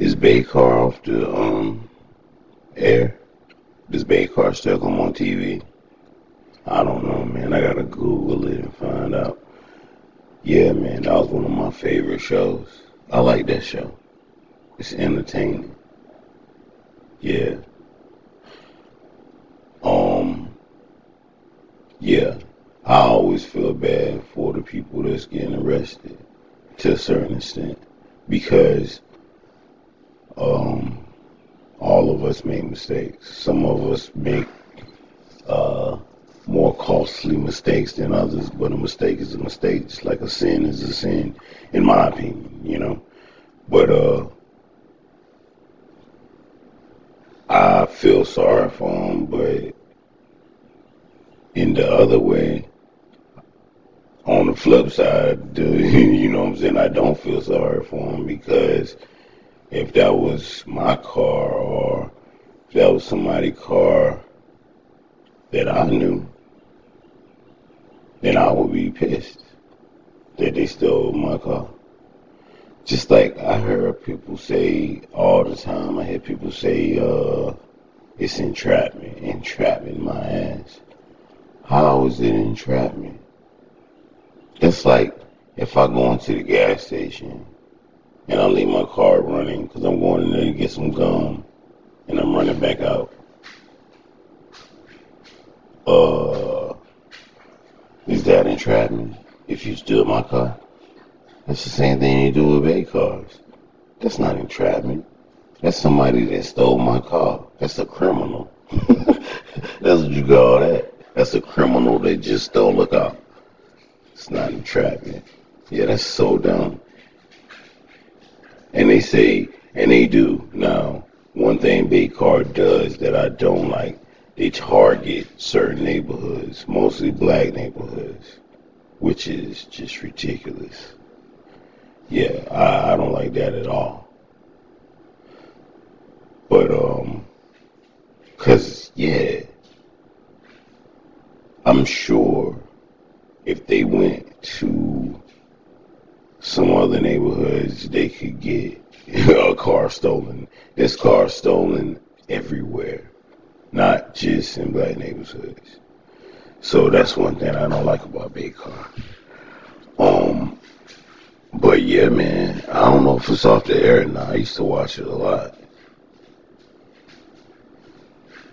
Is Bait Car off the um air? Does Bait Car still come on TV? I don't know, man. I gotta Google it and find out. Yeah, man, that was one of my favorite shows. I like that show. It's entertaining. Yeah. Um. Yeah. I always feel bad for the people that's getting arrested to a certain extent because um all of us make mistakes. Some of us make uh more costly mistakes than others, but a mistake is a mistake, just like a sin is a sin, in my opinion, you know. But uh, I feel sorry for him, but in the other way, on the flip side, you know what I'm saying, I don't feel sorry for him because if that was my car or if that was somebody's car that I knew, then I would be pissed that they stole my car. Just like I heard people say all the time, I hear people say, uh, it's entrapment, entrapment my ass. How is it entrapment? That's like if I go into the gas station and I leave my car running because I'm going in there to get some gum back out. Uh, is that entrapment? If you steal my car? That's the same thing you do with Bait Cars. That's not entrapment. That's somebody that stole my car. That's a criminal. That's what you call that. That's a criminal that just stole a car. It's not entrapment. Yeah, that's so dumb. And they say, and they do. Now, one thing Bait Car does that I don't like, they target certain neighborhoods, mostly black neighborhoods, which is just ridiculous. Yeah, I, I don't like that at all. But, um, cause, yeah, I'm sure if they went to some other neighborhoods, they could get a car stolen. This car stolen everywhere, not just in black neighborhoods. So that's one thing I don't like about Bait Car. Um, but yeah, man, I don't know if it's off the air not. I used to watch it a lot.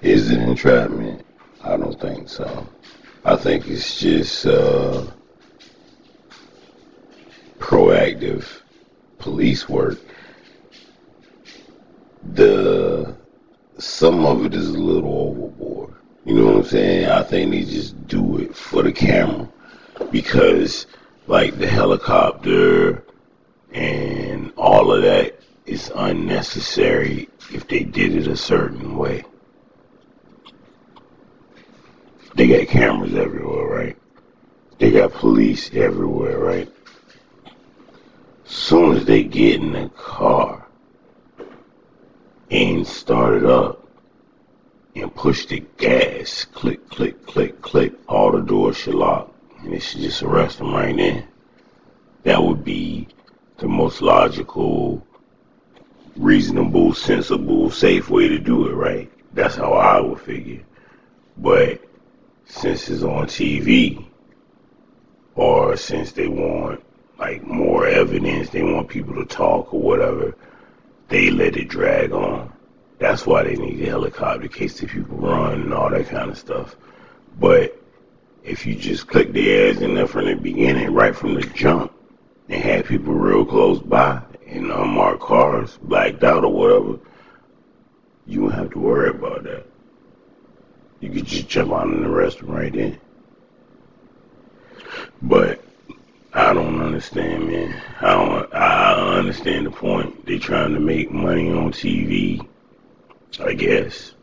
Is it entrapment? I don't think so. I think it's just uh, proactive police work. The some of it is a little overboard. You know what I'm saying? I think they just do it for the camera because, like the helicopter and all of that is unnecessary if they did it a certain way. They got cameras everywhere, right? They got police everywhere, right? Soon as they get in the car and start it up and push the gas, click, click, click, click, all the doors should lock, and they should just arrest them right then. That would be the most logical, reasonable, sensible, safe way to do it, right? That's how I would figure. But since it's on TV, or since they want like more evidence, they want people to talk or whatever, they let it drag on. That's why they need a helicopter in case the people run and all that kind of stuff. But if you just click the ads in there from the beginning, right from the jump, and had people real close by in unmarked cars, blacked out or whatever, you wouldn't have to worry about that. You could just jump out and arrest them right then. But I don't understand, man. I don't. I understand the point. They trying to make money on TV. I guess.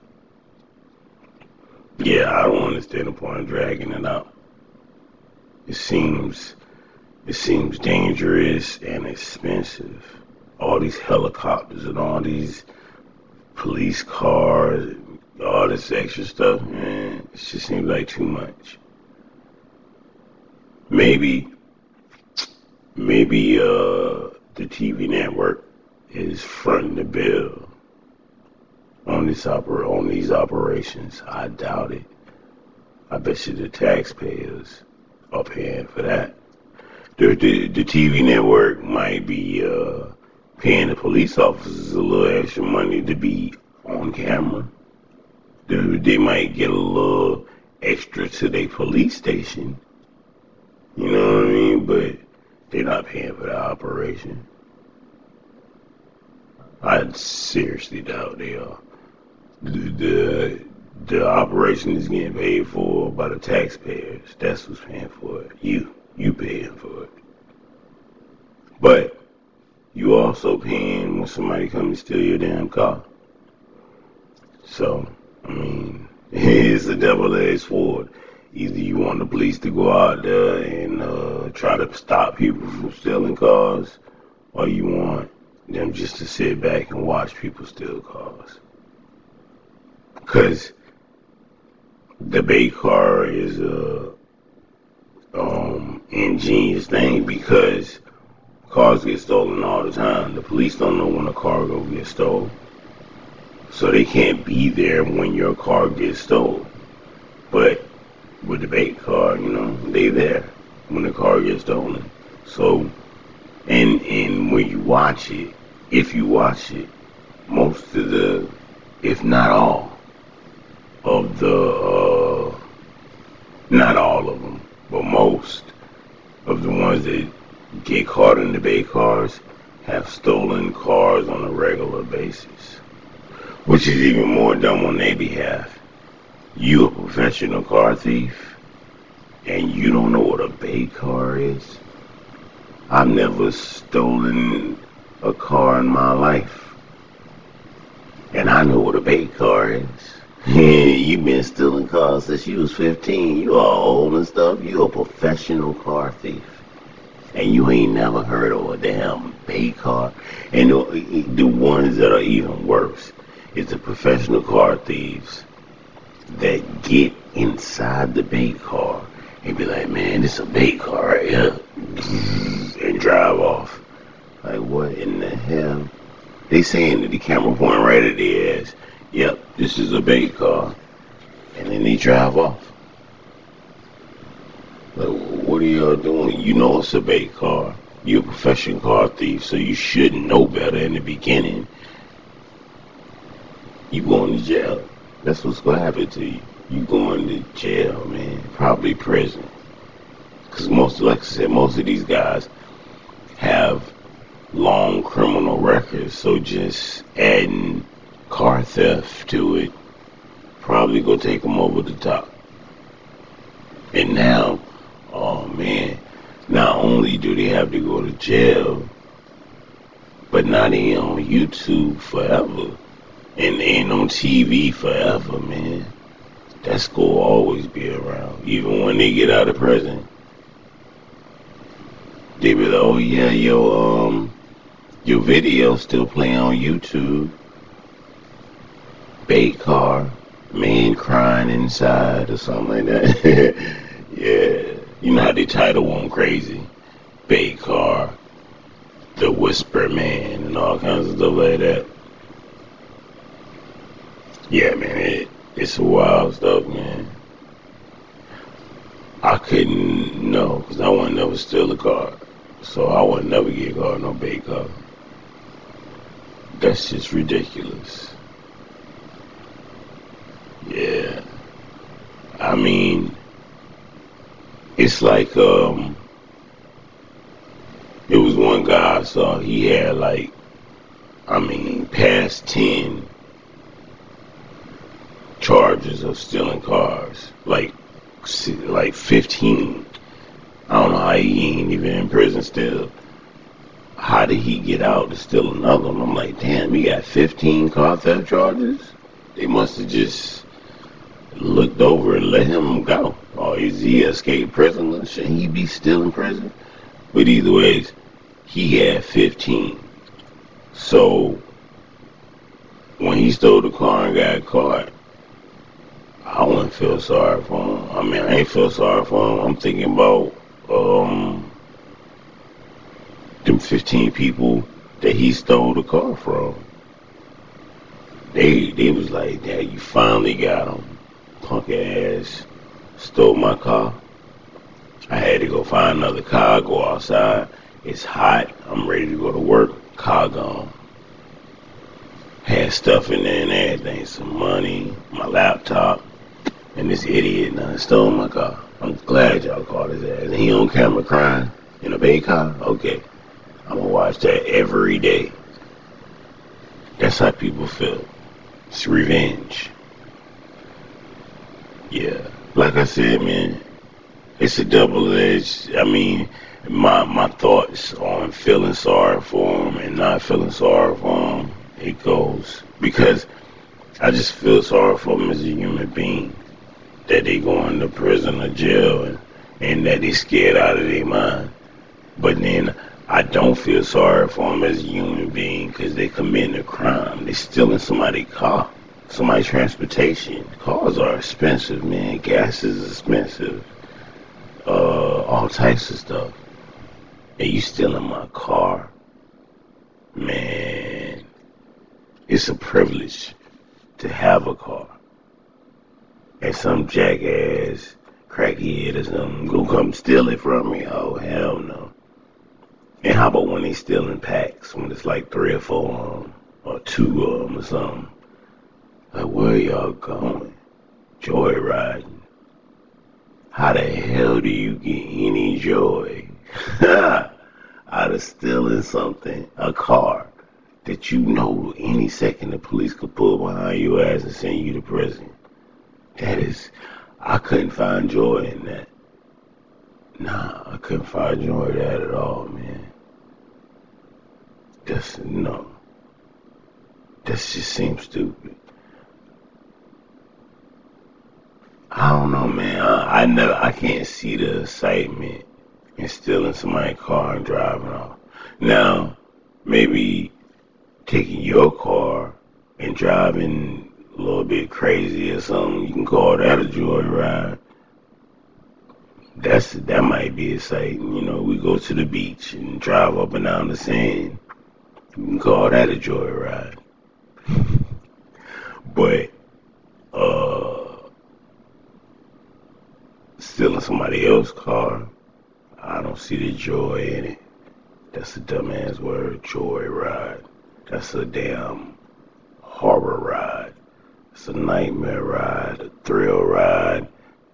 Yeah, I don't understand the point of dragging it out. It seems, it seems dangerous and expensive. All these helicopters and all these police cars, and all this extra stuff, man. It just seems like too much. Maybe, maybe uh, the TV network is fronting the bill on this oper- on these operations. I doubt it. I bet you the taxpayers are paying for that. The, the, the TV network might be uh, paying the police officers a little extra money to be on camera. They, they might get a little extra to their police station. You know what I mean? But they're not paying for the operation. I seriously doubt they are. The, the the operation is getting paid for by the taxpayers. That's who's paying for it. You. You paying for it. But you also paying when somebody come and steal your damn car. So, I mean, it's a double-edged sword. Either you want the police to go out there and uh, try to stop people from stealing cars, or you want them just to sit back and watch people steal cars. Because the Bait Car is a um, ingenious thing because cars get stolen all the time. The police don't know when a car go get stolen. So they can't be there when your car gets stolen. But with the Bait Car, you know, they there when the car gets stolen. So and and when you watch it, if you watch it, most of the if not all of the uh, not all of them, but most of the ones that get caught in the Bait Cars have stolen cars on a regular basis, which is even more dumb on their behalf. You a professional car thief, and you don't know what a Bait Car is? I've never stolen a car in my life, and I know what a Bait Car is. you been stealing cars since you was 15. You all old and stuff. You a professional car thief. And you ain't never heard of a damn Bait Car. And the, the ones that are even worse is the professional car thieves that get inside the Bait Car and be like, man, this a Bait Car right here. And drive off. Like, what in the hell? They saying that the camera point right at their ass. Yep, this is a Bait Car. And then they drive off. Like, what are y'all doing? You know it's a Bait Car. You're a professional car thief, so you shouldn't know better in the beginning. You going to jail. That's what's to happen to you. You going to jail, man. Probably prison. Because most, like I said, most of these guys have long criminal records. So just adding car theft to it, probably gonna take them over the top. And now, oh man, not only do they have to go to jail, but now they on YouTube forever. And and on TV forever, man. That's gonna always be around. Even when they get out of prison. They be like, oh yeah, your um your video still playing on YouTube. Bait Car, man crying inside or something like that. yeah, you know how they title one crazy. Bait Car, the Whisper Man, and all kinds of stuff like that. Yeah, man, it, it's wild stuff, man. I couldn't know because I would never steal a car, so I would never get caught no Bait Car. That's just ridiculous. Yeah. I mean, it's like, um, it was one guy I saw, he had like, I mean, past 10 charges of stealing cars. Like, like 15. I don't know how he ain't even in prison still. How did he get out to steal another one? I'm like, damn, he got 15 car theft charges? They must have just looked over and let him go. Or is he escaped prison? Should he be still in prison? But either ways, he had 15. So when he stole the car and got caught, I wouldn't feel sorry for him. I mean, I ain't feel sorry for him. I'm thinking about um them 15 people that he stole the car from. They they was like, "Yeah, you finally got him, punk ass, stole my car." I had to go find another car, go outside. It's hot. I'm ready to go to work. Car gone. Had stuff in there and everything, some money, my laptop, and this idiot now stole my car. I'm glad y'all caught his ass. And he on camera crying in a bait car? Okay. I'm gonna watch that every day. That's how people feel. It's revenge. Yeah. Like I said, man, it's a double edged. I mean, my my thoughts on feeling sorry for him and not feeling sorry for him, it goes because I just feel sorry for him as a human being. That they going to prison or jail and, and that they scared out of their mind. But then I don't feel sorry for them as a human being because they committing a crime. They stealing somebody's car, somebody's transportation. Cars are expensive, man. Gas is expensive. Uh, all types of stuff. And you stealing my car, man. It's a privilege to have a car. And some jackass, crackhead or something, gonna come steal it from me. Oh hell no. And how about when they still in packs, when it's like three or four of them, or two of them or something? Like, where y'all going? Joyriding. How the hell do you get any joy out of stealing something, a car, that you know any second the police could pull behind your ass and send you to prison? That is, I couldn't find joy in that. Nah, I couldn't find joy in that at all, man. That's no. That just seems stupid. I don't know, man. I, I never, I can't see the excitement in stealing somebody's car and driving off. Now, maybe taking your car and driving a little bit crazy or something, you can call that a joyride. That's that might be exciting. You know, we go to the beach and drive up and down the sand. You can call that a joyride. but uh stealing somebody else's car, I don't see the joy in it. That's a dumbass word, joyride. That's a damn horror ride. It's a nightmare ride, a thrill ride.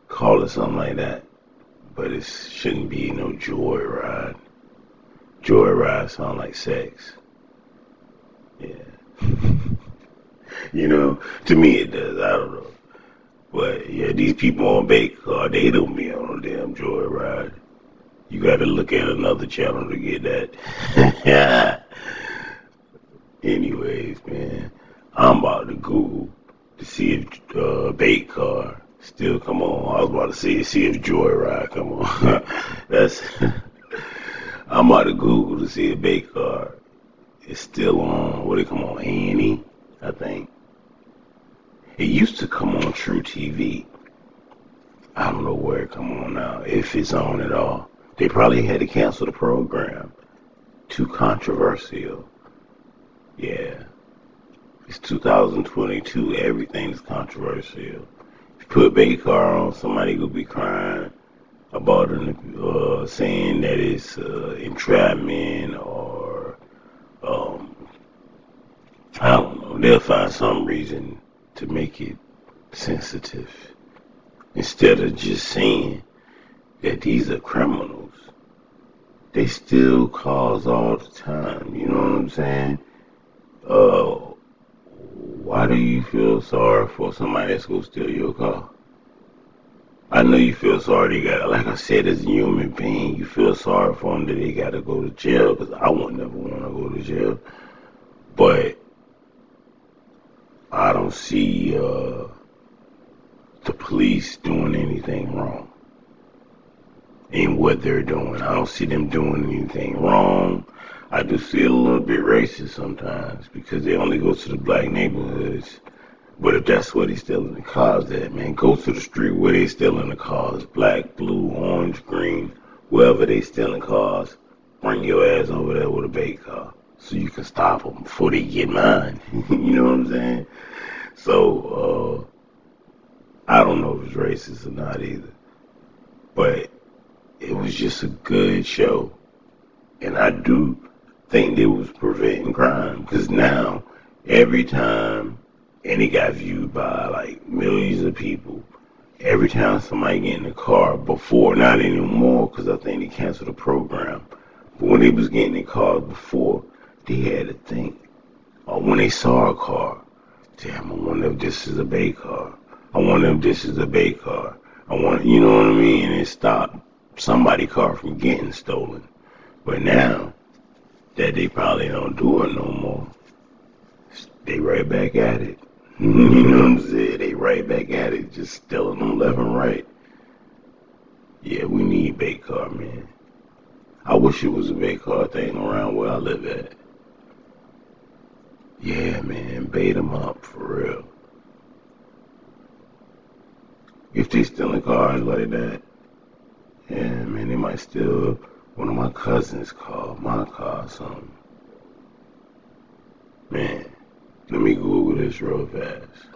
Call it something like that. But it shouldn't be no joy ride. Joy ride sound like sex. Yeah. you know, to me it does. I don't know. But yeah, these people on bait car, they don't be on a damn joyride. You gotta look at another channel to get that. Anyways, man, I'm about to Google to see if uh, bait car still come on. I was about to see see if Joyride come on. That's I'm about to Google to see if bait car is still on. What it come on? Annie, I think. It used to come on truTV. I don't know where it come on now, if it's on at all. They probably had to cancel the program. Too controversial. Yeah. It's 2022. Everything's controversial. If you put Baby Car on, somebody will be crying about it, uh, saying that it's uh, entrapment or um, I don't know. They'll find some reason to make it sensitive instead of just saying that these are criminals. They still cause all the time. You know what I'm saying? Uh, why do you feel sorry for somebody that's gonna steal your car? I know you feel sorry they got, like I said, as a human being, you feel sorry for them that they got to go to jail because I would never want to go to jail. But I don't see uh, the police doing anything wrong in what they're doing. I don't see them doing anything wrong. I do feel a little bit racist sometimes because they only go to the black neighborhoods. But if that's where they stealing the cars at, man, go to the street where they stealing the cars. Black, blue, orange, green, wherever they stealing cars, bring your ass over there with a bait car. so you can stop them before they get mine. you know what I'm saying? So uh, I don't know if it's racist or not either, but it was just a good show, and I do think they was preventing crime. Because now every time and it got viewed by like millions of people every time somebody get in the car before not anymore because i think they canceled the program but when they was getting in cars before they had to think or when they saw a car damn i wonder if this is a bait car. I wonder if this is a bait car. I want you know what i mean? And it stopped somebody car from getting stolen. But now that they probably don't do it no more they right back at it. you know what I'm saying? They right back at it, just stealing them left and right. Yeah, we need bait car, man. I wish it was a bait car thing around where I live at. Yeah, man, bait them up for real. If they stealing cars like that, yeah, man, they might steal one of my cousins' called my car, something. Man, let me Google this real fast.